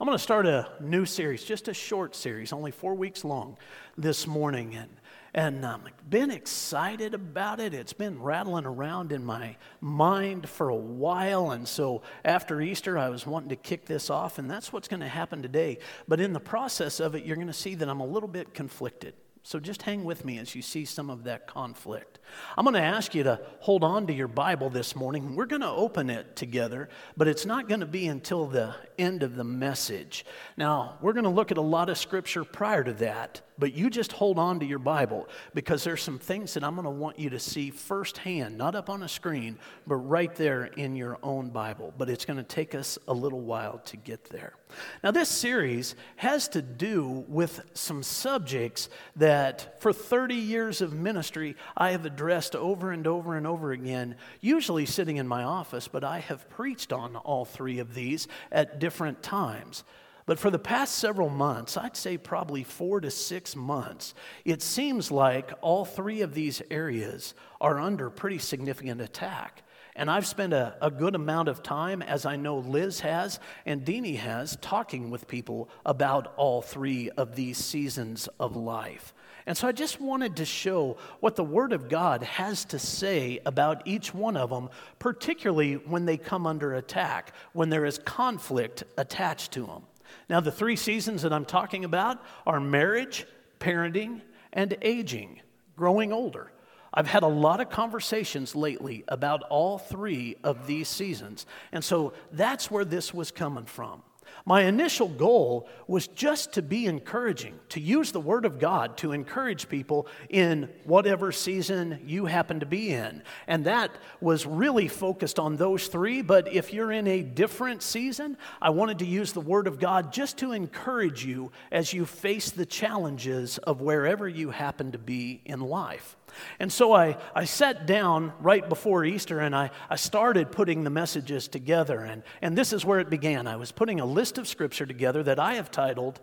I'm going to start a new series, just a short series, only four weeks long this morning. And, and I've um, been excited about it. It's been rattling around in my mind for a while. And so after Easter, I was wanting to kick this off, and that's what's going to happen today. But in the process of it, you're going to see that I'm a little bit conflicted. So just hang with me as you see some of that conflict. I'm going to ask you to hold on to your Bible this morning. We're going to open it together, but it's not going to be until the end of the message. Now, we're going to look at a lot of scripture prior to that, but you just hold on to your Bible because there's some things that I'm going to want you to see firsthand, not up on a screen, but right there in your own Bible. But it's going to take us a little while to get there. Now, this series has to do with some subjects that for 30 years of ministry I have addressed over and over and over again, usually sitting in my office, but I have preached on all three of these at different times. But for the past several months, I'd say probably four to six months, it seems like all three of these areas are under pretty significant attack. And I've spent a, a, good amount of time, as I know Liz has and Deanie has, talking with people about all three of these seasons of life. And so I just wanted to show what the Word of God has to say about each one of them, particularly when they come under attack, when there is conflict attached to them. Now, the three seasons that I'm talking about are marriage, parenting, and aging, growing older. I've had a lot of conversations lately about all three of these seasons. And so that's where this was coming from. My initial goal was just to be encouraging, to use the Word of God to encourage people in whatever season you happen to be in. And that was really focused on those three. But if you're in a different season, I wanted to use the Word of God just to encourage you as you face the challenges of wherever you happen to be in life. And so I, I sat down right before Easter and I, I started putting the messages together. And, and this is where it began. I was putting a list of scripture together that I have titled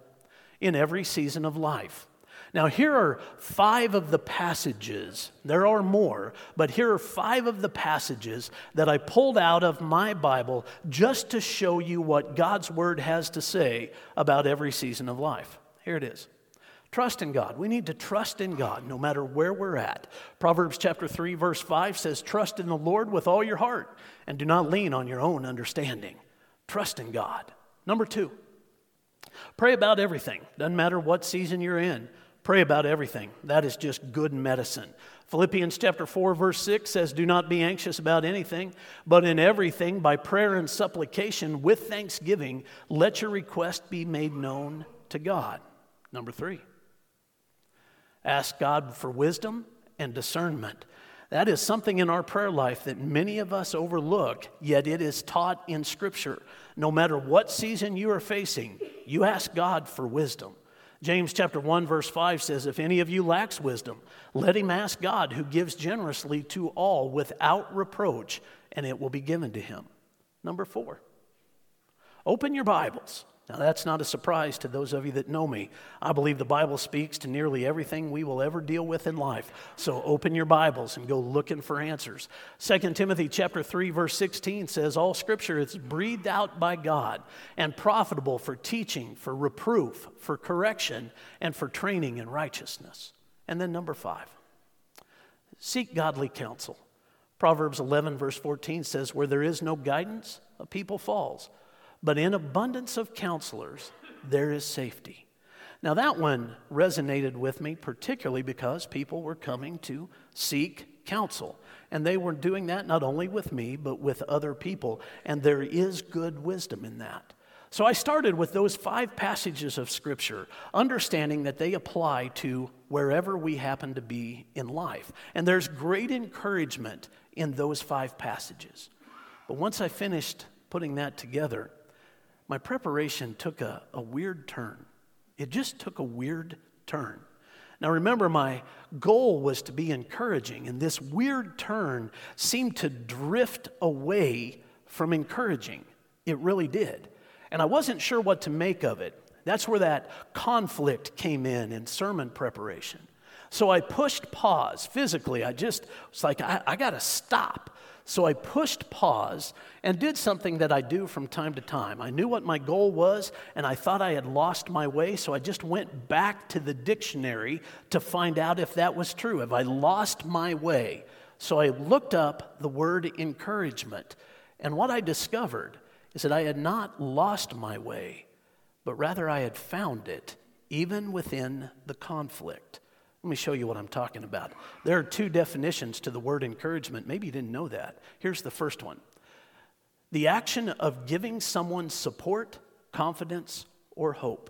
In Every Season of Life. Now, here are five of the passages. There are more, but here are five of the passages that I pulled out of my Bible just to show you what God's Word has to say about every season of life. Here it is. Trust in God. We need to trust in God no matter where we're at. Proverbs chapter 3 verse 5 says, "Trust in the Lord with all your heart and do not lean on your own understanding." Trust in God. Number 2. Pray about everything. Doesn't matter what season you're in. Pray about everything. That is just good medicine. Philippians chapter 4 verse 6 says, "Do not be anxious about anything, but in everything by prayer and supplication with thanksgiving let your request be made known to God." Number 3. Ask God for wisdom and discernment. That is something in our prayer life that many of us overlook, yet it is taught in Scripture. No matter what season you are facing, you ask God for wisdom. James chapter 1 verse 5 says if any of you lacks wisdom let him ask God who gives generously to all without reproach and it will be given to him. Number 4. Open your Bibles now, that's not a surprise to those of you that know me. I believe the Bible speaks to nearly everything we will ever deal with in life. So open your Bibles and go looking for answers. 2 Timothy chapter 3 verse 16 says all scripture is breathed out by God and profitable for teaching, for reproof, for correction, and for training in righteousness. And then number 5. Seek godly counsel. Proverbs 11 verse 14 says where there is no guidance, a people falls but in abundance of counselors, there is safety. Now, that one resonated with me particularly because people were coming to seek counsel. And they were doing that not only with me, but with other people. And there is good wisdom in that. So I started with those five passages of Scripture, understanding that they apply to wherever we happen to be in life. And there's great encouragement in those five passages. But once I finished putting that together, my preparation took a, a weird turn. It just took a weird turn. Now, remember, my goal was to be encouraging, and this weird turn seemed to drift away from encouraging. It really did. And I wasn't sure what to make of it. That's where that conflict came in in sermon preparation. So I pushed pause physically. I just was like, I, I got to stop So I pushed pause and did something that I do from time to time. I knew what my goal was, and I thought I had lost my way, so I just went back to the dictionary to find out if that was true. Have I lost my way? So I looked up the word encouragement, and what I discovered is that I had not lost my way, but rather I had found it, even within the conflict. Let me show you what I'm talking about. There are two definitions to the word encouragement. Maybe you didn't know that. Here's the first one the action of giving someone support, confidence, or hope.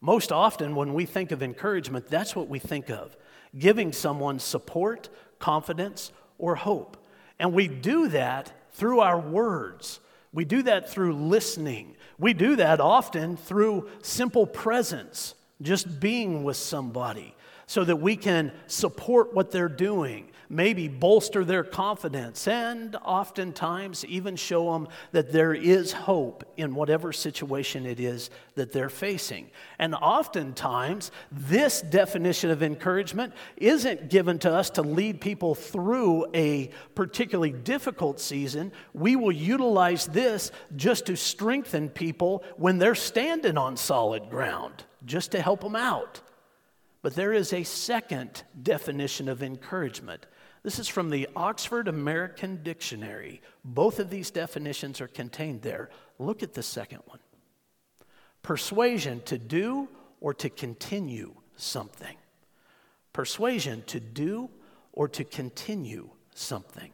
Most often, when we think of encouragement, that's what we think of giving someone support, confidence, or hope. And we do that through our words. We do that through listening. We do that often through simple presence, just being with somebody so that we can support what they're doing, maybe bolster their confidence, and oftentimes even show them that there is hope in whatever situation it is that they're facing. And oftentimes, this definition of encouragement isn't given to us to lead people through a particularly difficult season. We will utilize this just to strengthen people when they're standing on solid ground, just to help them out. But there is a second definition of encouragement. This is from the Oxford American Dictionary. Both of these definitions are contained there. Look at the second one persuasion to do or to continue something. Persuasion to do or to continue something.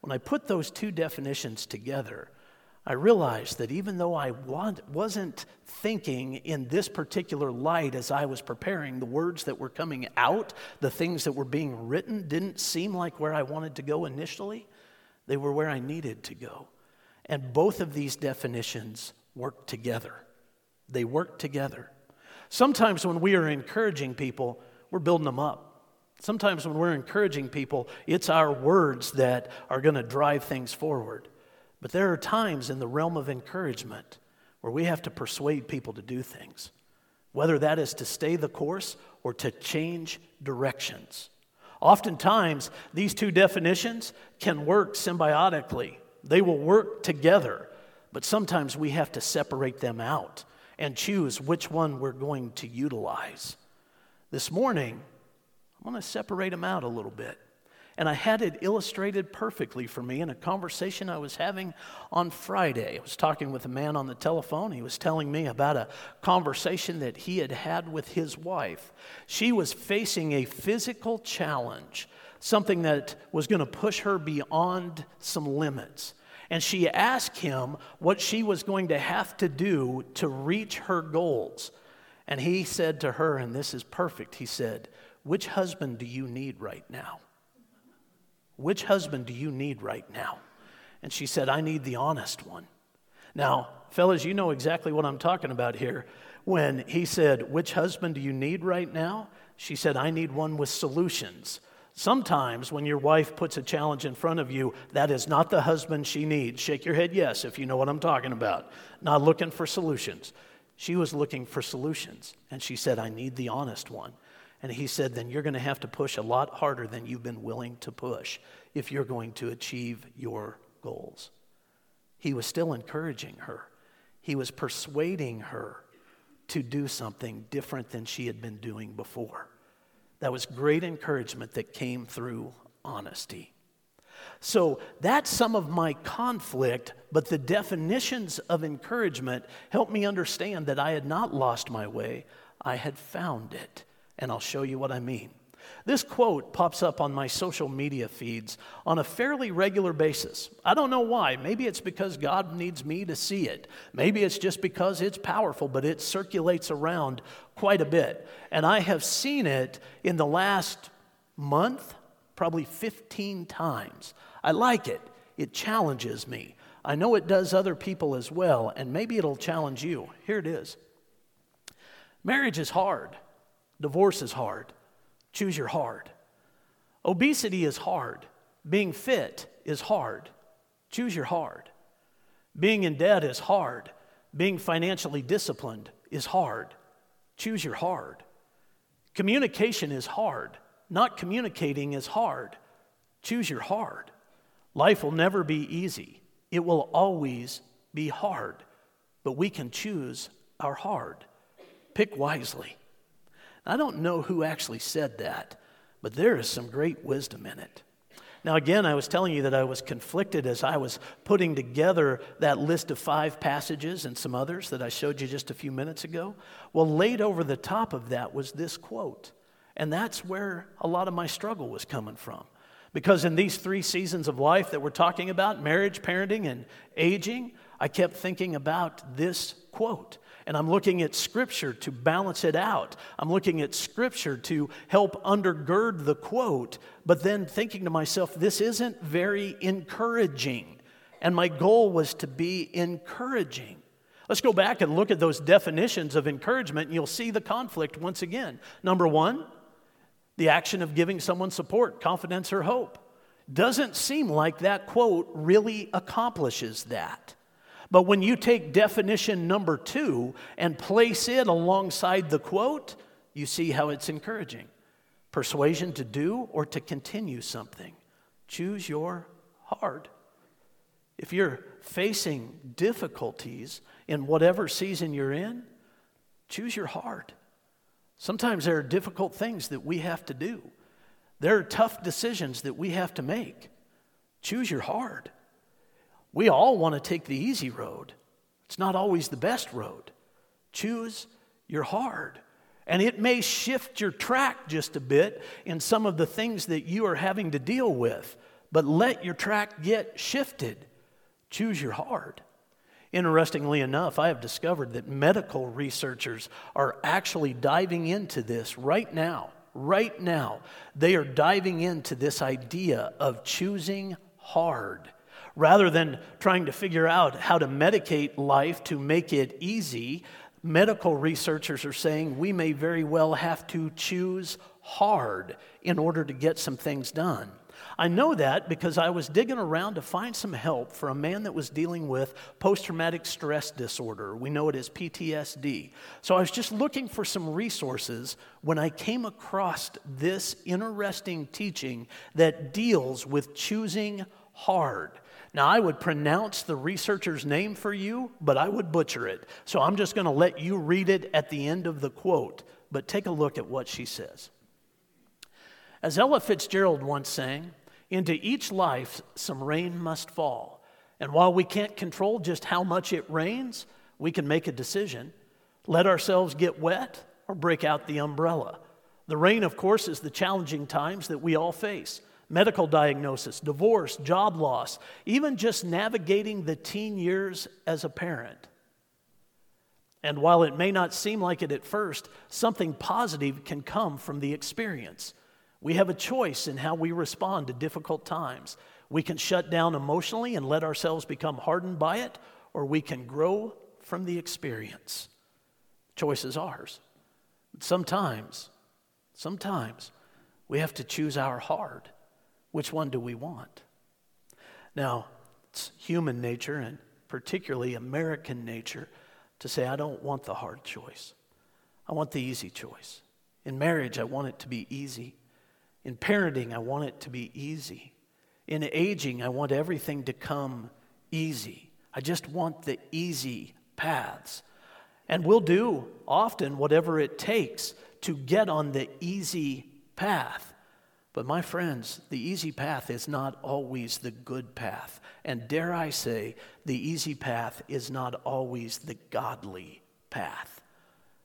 When I put those two definitions together, I realized that even though I wasn't thinking in this particular light as I was preparing, the words that were coming out, the things that were being written, didn't seem like where I wanted to go initially. They were where I needed to go. And both of these definitions work together. They work together. Sometimes when we are encouraging people, we're building them up. Sometimes when we're encouraging people, it's our words that are going to drive things forward. But there are times in the realm of encouragement where we have to persuade people to do things, whether that is to stay the course or to change directions. Oftentimes, these two definitions can work symbiotically, they will work together, but sometimes we have to separate them out and choose which one we're going to utilize. This morning, I'm going to separate them out a little bit. And I had it illustrated perfectly for me in a conversation I was having on Friday. I was talking with a man on the telephone. He was telling me about a conversation that he had had with his wife. She was facing a physical challenge, something that was going to push her beyond some limits. And she asked him what she was going to have to do to reach her goals. And he said to her, and this is perfect, he said, Which husband do you need right now? Which husband do you need right now? And she said, I need the honest one. Now, fellas, you know exactly what I'm talking about here. When he said, Which husband do you need right now? She said, I need one with solutions. Sometimes when your wife puts a challenge in front of you, that is not the husband she needs. Shake your head yes if you know what I'm talking about. Not looking for solutions. She was looking for solutions. And she said, I need the honest one. And he said, then you're going to have to push a lot harder than you've been willing to push if you're going to achieve your goals. He was still encouraging her, he was persuading her to do something different than she had been doing before. That was great encouragement that came through honesty. So that's some of my conflict, but the definitions of encouragement helped me understand that I had not lost my way, I had found it and I'll show you what I mean. This quote pops up on my social media feeds on a fairly regular basis. I don't know why. Maybe it's because God needs me to see it. Maybe it's just because it's powerful, but it circulates around quite a bit. And I have seen it in the last month probably 15 times. I like it, it challenges me. I know it does other people as well, and maybe it'll challenge you. Here it is Marriage is hard. Divorce is hard. Choose your hard. Obesity is hard. Being fit is hard. Choose your hard. Being in debt is hard. Being financially disciplined is hard. Choose your hard. Communication is hard. Not communicating is hard. Choose your hard. Life will never be easy, it will always be hard, but we can choose our hard. Pick wisely. I don't know who actually said that, but there is some great wisdom in it. Now, again, I was telling you that I was conflicted as I was putting together that list of five passages and some others that I showed you just a few minutes ago. Well, laid over the top of that was this quote. And that's where a lot of my struggle was coming from. Because in these three seasons of life that we're talking about marriage, parenting, and aging I kept thinking about this quote. And I'm looking at Scripture to balance it out. I'm looking at Scripture to help undergird the quote, but then thinking to myself, this isn't very encouraging. And my goal was to be encouraging. Let's go back and look at those definitions of encouragement, and you'll see the conflict once again. Number one, the action of giving someone support, confidence, or hope. Doesn't seem like that quote really accomplishes that. But when you take definition number two and place it alongside the quote, you see how it's encouraging. Persuasion to do or to continue something. Choose your heart. If you're facing difficulties in whatever season you're in, choose your heart. Sometimes there are difficult things that we have to do. There are tough decisions that we have to make. Choose your hard. We all want to take the easy road. It's not always the best road. Choose your hard. And it may shift your track just a bit in some of the things that you are having to deal with, but let your track get shifted. Choose your hard. Interestingly enough, I have discovered that medical researchers are actually diving into this right now. Right now, they are diving into this idea of choosing hard. Rather than trying to figure out how to medicate life to make it easy, medical researchers are saying we may very well have to choose hard in order to get some things done. I know that because I was digging around to find some help for a man that was dealing with post traumatic stress disorder. We know it as PTSD. So I was just looking for some resources when I came across this interesting teaching that deals with choosing hard. Now, I would pronounce the researcher's name for you, but I would butcher it. So I'm just going to let you read it at the end of the quote. But take a look at what she says. As Ella Fitzgerald once sang, into each life some rain must fall. And while we can't control just how much it rains, we can make a decision let ourselves get wet or break out the umbrella. The rain, of course, is the challenging times that we all face medical diagnosis, divorce, job loss, even just navigating the teen years as a parent. And while it may not seem like it at first, something positive can come from the experience. We have a choice in how we respond to difficult times. We can shut down emotionally and let ourselves become hardened by it, or we can grow from the experience. Choice is ours. But sometimes, sometimes we have to choose our hard. Which one do we want? Now, it's human nature and particularly American nature to say, I don't want the hard choice. I want the easy choice. In marriage, I want it to be easy. In parenting, I want it to be easy. In aging, I want everything to come easy. I just want the easy paths. And we'll do often whatever it takes to get on the easy path. But my friends, the easy path is not always the good path. And dare I say, the easy path is not always the godly path.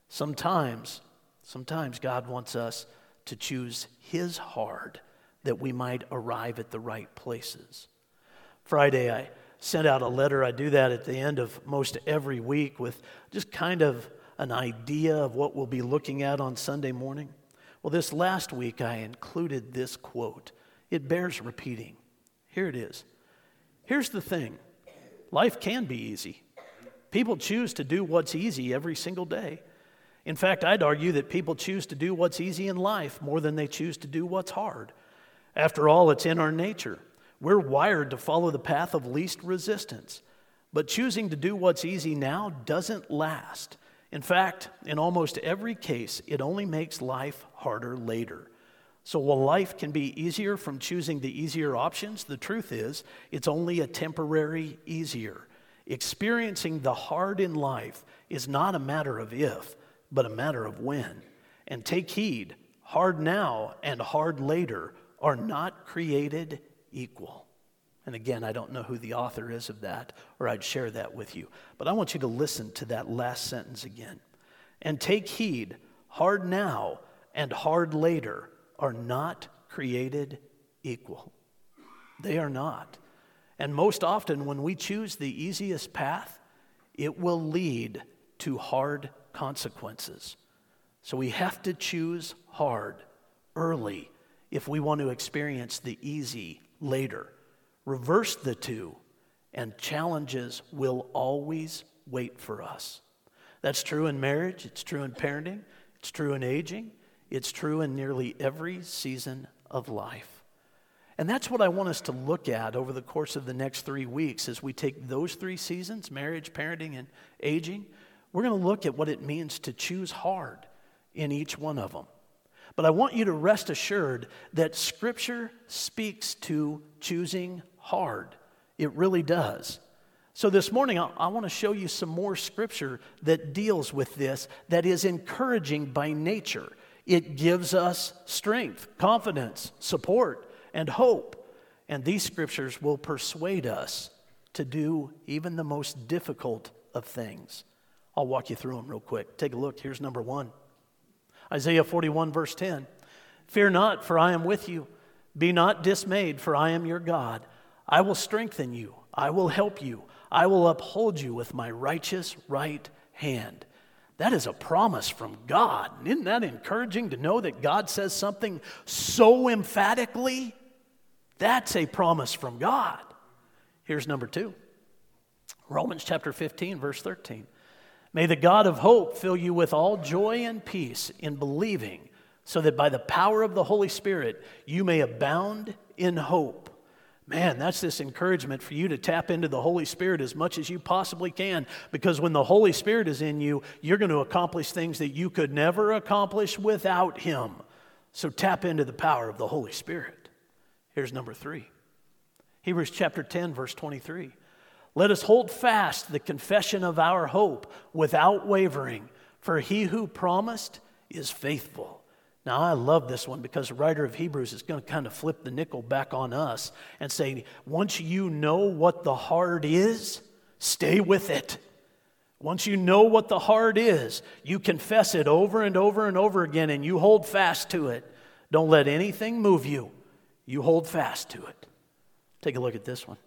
Sometimes, sometimes God wants us to choose His hard that we might arrive at the right places. Friday, I sent out a letter. I do that at the end of most every week with just kind of an idea of what we'll be looking at on Sunday morning. Well, this last week I included this quote. It bears repeating. Here it is. Here's the thing life can be easy. People choose to do what's easy every single day. In fact, I'd argue that people choose to do what's easy in life more than they choose to do what's hard. After all, it's in our nature. We're wired to follow the path of least resistance. But choosing to do what's easy now doesn't last. In fact, in almost every case, it only makes life harder later. So, while life can be easier from choosing the easier options, the truth is it's only a temporary easier. Experiencing the hard in life is not a matter of if, but a matter of when. And take heed hard now and hard later are not created equal. And again, I don't know who the author is of that, or I'd share that with you. But I want you to listen to that last sentence again. And take heed hard now and hard later are not created equal. They are not. And most often, when we choose the easiest path, it will lead to hard consequences. So we have to choose hard early if we want to experience the easy later. Reverse the two, and challenges will always wait for us. That's true in marriage, it's true in parenting, it's true in aging, it's true in nearly every season of life. And that's what I want us to look at over the course of the next three weeks as we take those three seasons marriage, parenting, and aging. We're going to look at what it means to choose hard in each one of them. But I want you to rest assured that Scripture speaks to choosing hard. It really does. So, this morning, I, I want to show you some more Scripture that deals with this, that is encouraging by nature. It gives us strength, confidence, support, and hope. And these scriptures will persuade us to do even the most difficult of things. I'll walk you through them real quick. Take a look. Here's number one Isaiah 41, verse 10. Fear not, for I am with you. Be not dismayed, for I am your God. I will strengthen you. I will help you. I will uphold you with my righteous right hand. That is a promise from God. Isn't that encouraging to know that God says something so emphatically? That's a promise from God. Here's number two Romans chapter 15, verse 13. May the God of hope fill you with all joy and peace in believing, so that by the power of the Holy Spirit you may abound in hope. Man, that's this encouragement for you to tap into the Holy Spirit as much as you possibly can because when the Holy Spirit is in you, you're going to accomplish things that you could never accomplish without Him. So tap into the power of the Holy Spirit. Here's number three Hebrews chapter 10, verse 23. Let us hold fast the confession of our hope without wavering, for he who promised is faithful. Now, I love this one because the writer of Hebrews is going to kind of flip the nickel back on us and say, once you know what the hard is, stay with it. Once you know what the hard is, you confess it over and over and over again and you hold fast to it. Don't let anything move you. You hold fast to it. Take a look at this one.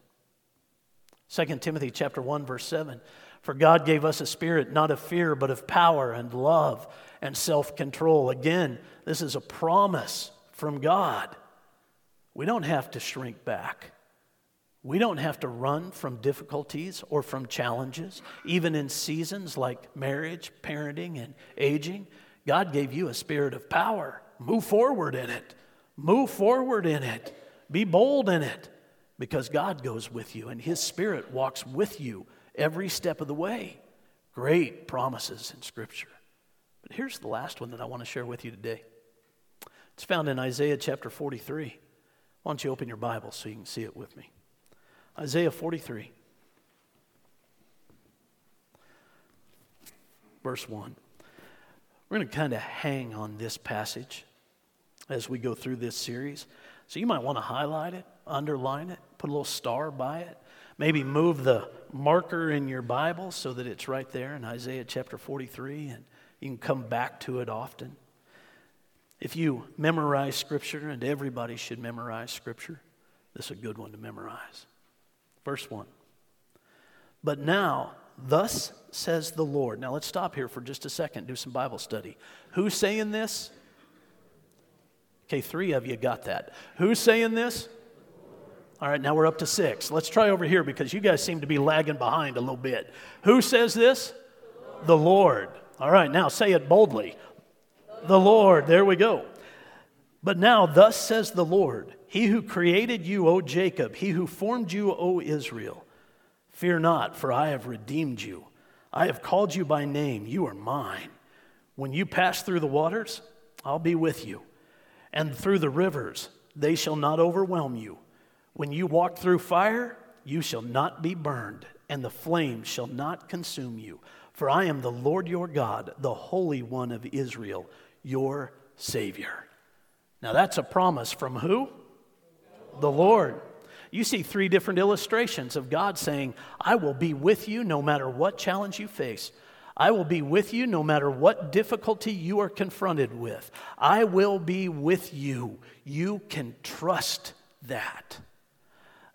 2 Timothy chapter 1 verse 7. For God gave us a spirit not of fear but of power and love and self control. Again, this is a promise from God. We don't have to shrink back. We don't have to run from difficulties or from challenges, even in seasons like marriage, parenting, and aging. God gave you a spirit of power. Move forward in it. Move forward in it. Be bold in it because God goes with you and His Spirit walks with you every step of the way. Great promises in Scripture. But here's the last one that I want to share with you today. It's found in Isaiah chapter 43. Why don't you open your Bible so you can see it with me? Isaiah 43, verse 1. We're going to kind of hang on this passage as we go through this series. So you might want to highlight it, underline it, put a little star by it. Maybe move the marker in your Bible so that it's right there in Isaiah chapter 43 and you can come back to it often. If you memorize Scripture, and everybody should memorize Scripture, this is a good one to memorize. Verse 1. But now, thus says the Lord. Now let's stop here for just a second, do some Bible study. Who's saying this? Okay, three of you got that. Who's saying this? All right, now we're up to six. Let's try over here because you guys seem to be lagging behind a little bit. Who says this? The Lord. All right, now say it boldly. The Lord. There we go. But now, thus says the Lord, He who created you, O Jacob, He who formed you, O Israel. Fear not, for I have redeemed you. I have called you by name. You are mine. When you pass through the waters, I'll be with you. and through the rivers, they shall not overwhelm you. When you walk through fire, you shall not be burned, and the flame shall not consume you. For I am the Lord your God, the Holy One of Israel, your Savior. Now that's a promise from who? The Lord. You see three different illustrations of God saying, I will be with you no matter what challenge you face. I will be with you no matter what difficulty you are confronted with. I will be with you. You can trust that.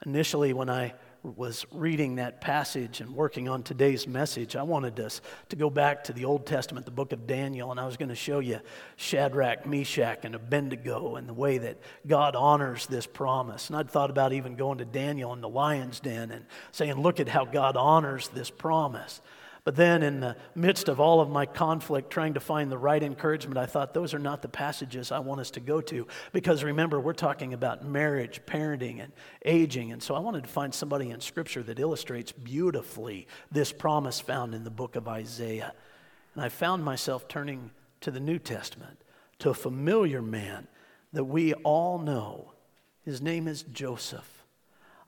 Initially, when I was reading that passage and working on today's message, I wanted us to go back to the Old Testament, the book of Daniel, and I was going to show you Shadrach, Meshach, and Abednego and the way that God honors this promise. And I'd thought about even going to Daniel in the lion's den and saying, Look at how God honors this promise. But then, in the midst of all of my conflict, trying to find the right encouragement, I thought those are not the passages I want us to go to. Because remember, we're talking about marriage, parenting, and aging. And so I wanted to find somebody in Scripture that illustrates beautifully this promise found in the book of Isaiah. And I found myself turning to the New Testament, to a familiar man that we all know. His name is Joseph.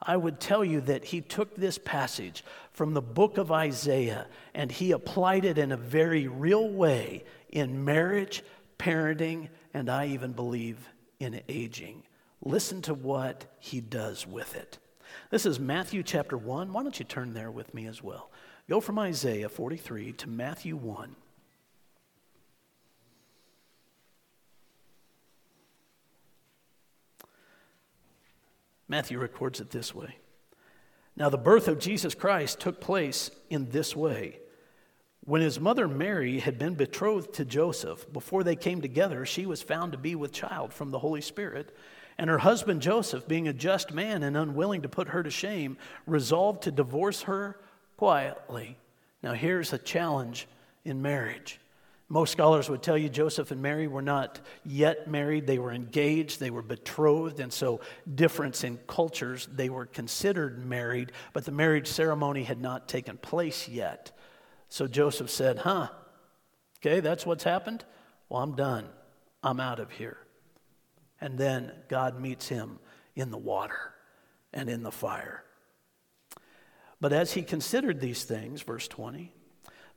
I would tell you that he took this passage from the book of Isaiah and he applied it in a very real way in marriage, parenting, and I even believe in aging. Listen to what he does with it. This is Matthew chapter 1. Why don't you turn there with me as well? Go from Isaiah 43 to Matthew 1. Matthew records it this way. Now, the birth of Jesus Christ took place in this way. When his mother Mary had been betrothed to Joseph, before they came together, she was found to be with child from the Holy Spirit. And her husband Joseph, being a just man and unwilling to put her to shame, resolved to divorce her quietly. Now, here's a challenge in marriage most scholars would tell you Joseph and Mary were not yet married. They were engaged, they were betrothed, and so, difference in cultures, they were considered married, but the marriage ceremony had not taken place yet. So Joseph said, Huh, okay, that's what's happened? Well, I'm done. I'm out of here. And then God meets him in the water and in the fire. But as he considered these things, verse 20,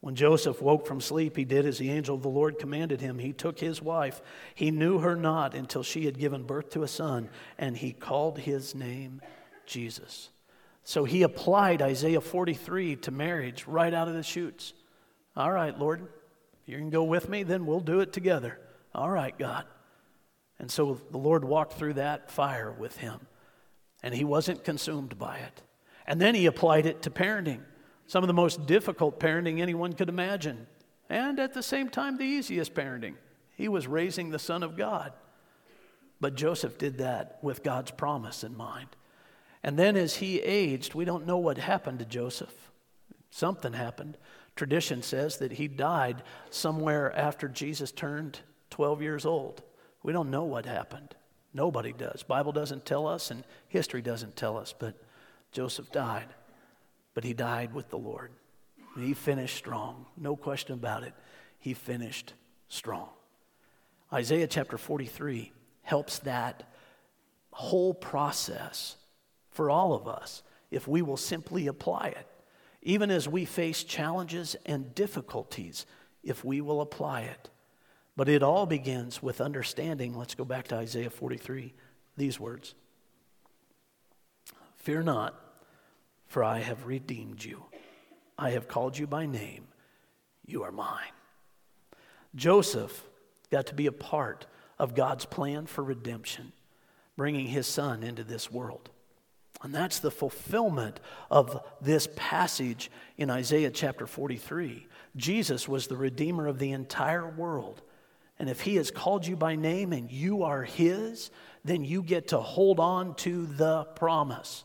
When Joseph woke from sleep, he did as the angel of the Lord commanded him. He took his wife. He knew her not until she had given birth to a son, and he called his name Jesus. So he applied Isaiah 43 to marriage right out of the chutes. All right, Lord, you can go with me, then we'll do it together. All right, God. And so the Lord walked through that fire with him, and he wasn't consumed by it. And then he applied it to parenting some of the most difficult parenting anyone could imagine, and at the same time, the easiest parenting. He was raising the Son of God. But Joseph did that with God's promise in mind. And then as he aged, we don't know what happened to Joseph. Something happened. Tradition says that he died somewhere after Jesus turned 12 years old. We don't know what happened. Nobody does. Bible doesn't tell us and history doesn't tell us, but Joseph died but he died with the Lord. he finished strong. No question about it. He finished strong. Isaiah chapter 43 helps that whole process for all of us if we will simply apply it. Even as we face challenges and difficulties, if we will apply it. But it all begins with understanding. Let's go back to Isaiah 43, these words Fear not for I have redeemed you. I have called you by name. You are mine. Joseph got to be a part of God's plan for redemption, bringing his son into this world. And that's the fulfillment of this passage in Isaiah chapter 43. Jesus was the Redeemer of the entire world. And if He has called you by name and you are His, then you get to hold on to the promise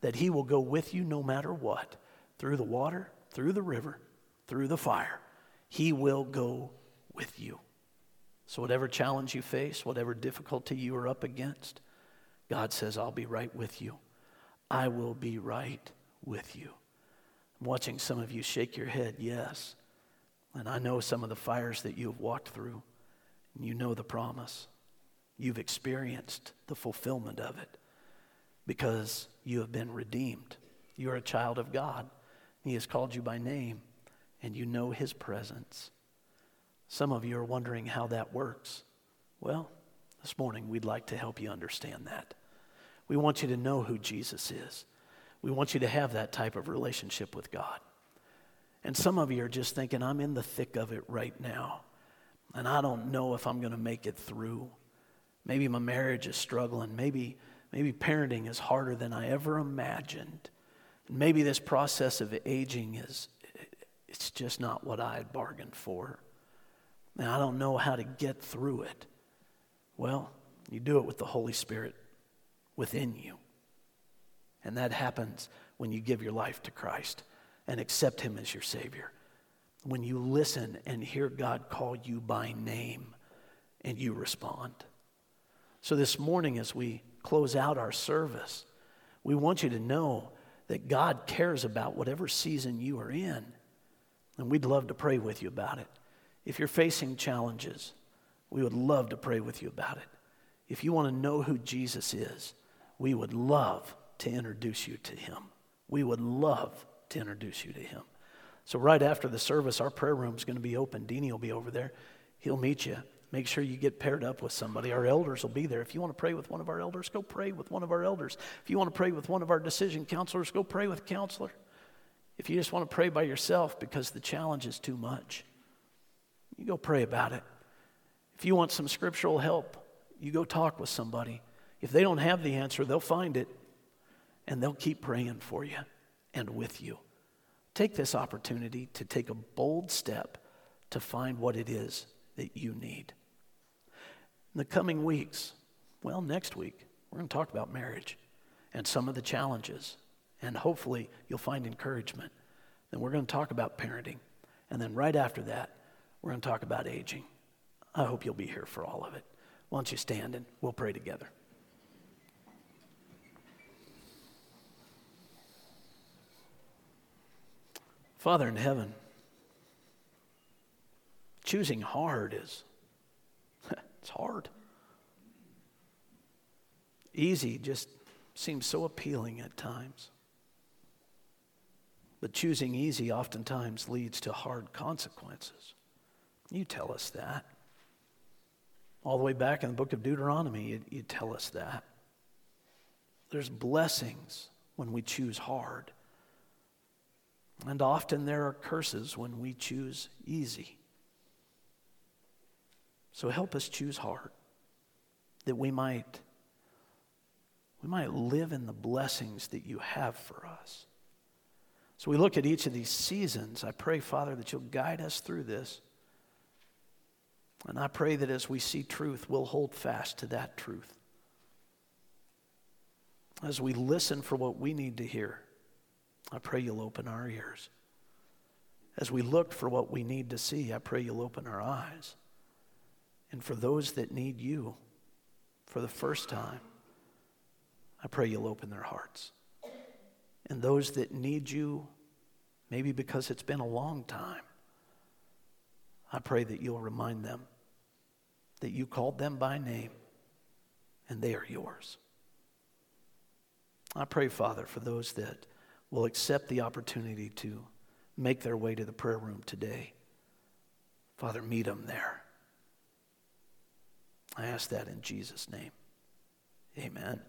that He will go with you no matter what through the water, through the river, through the fire. He will go with you. So, whatever challenge you face, whatever difficulty you are up against, God says, I'll be right with you. I will be right with you. I'm watching some of you shake your head, yes. And I know some of the fires that you have walked through. And you know the promise. You've experienced the fulfillment of it because you have been redeemed. You're a child of God. He has called you by name, and you know His presence. Some of you are wondering how that works. Well, this morning we'd like to help you understand that. We want you to know who Jesus is. We want you to have that type of relationship with God. And some of you are just thinking, I'm in the thick of it right now and I don't know if I'm going to make it through. Maybe my marriage is struggling. Maybe, maybe parenting is harder than I ever imagined. Maybe this process of aging is it's just not what I had bargained for. And I don't know how to get through it. Well, you do it with the Holy Spirit within you. And that happens when you give your life to Christ and accept Him as your Savior when you listen and hear God call you by name and you respond. So, this morning, as we close out our service, we want you to know that God cares about whatever season you are in. And we'd love to pray with you about it. If you're facing challenges, we would love to pray with you about it. If you want to know who Jesus is, we would love to introduce you to him. We would love to introduce you to him. So, right after the service, our prayer room is going to be open. Deanie will be over there. He'll meet you. Make sure you get paired up with somebody. Our elders will be there. If you want to pray with one of our elders, go pray with one of our elders. If you want to pray with one of our decision counselors, go pray with a counselor. If you just want to pray by yourself because the challenge is too much, you go pray about it. If you want some scriptural help, you go talk with somebody. If they don't have the answer, they'll find it and they'll keep praying for you and with you. Take this opportunity to take a bold step to find what it is that you need. In the coming weeks, well, next week, we're going to talk about marriage and some of the challenges. And hopefully, you'll find encouragement. Then we're going to talk about parenting. And then right after that, we're going to talk about aging. I hope you'll be here for all of it. Why don't you stand and we'll pray together. Father in heaven, choosing hard is it's hard. Easy just seems so appealing at times. But choosing easy oftentimes leads to hard consequences. You tell us that. All the way back in the book of Deuteronomy, you, you tell us that. There's blessings when we choose hard. And often there are curses when we choose easy. So help us choose hard that we might we might live in the blessings that you have for us. So we look at each of these seasons. I pray, Father, that you'll guide us through this. And I pray that as we see truth, we'll hold fast to that truth. As we listen for what we need to hear, I pray you'll open our ears. As we look for what we need to see, I pray you'll open our eyes. And for those that need you for the first time, I pray you'll open their hearts. And those that need you, maybe because it's been a long time, I pray that you'll remind them that you called them by name and they are yours. I pray, Father, for those that will accept the opportunity to make their way to the prayer room today. Father, meet them there. I ask that in Jesus' name. Amen.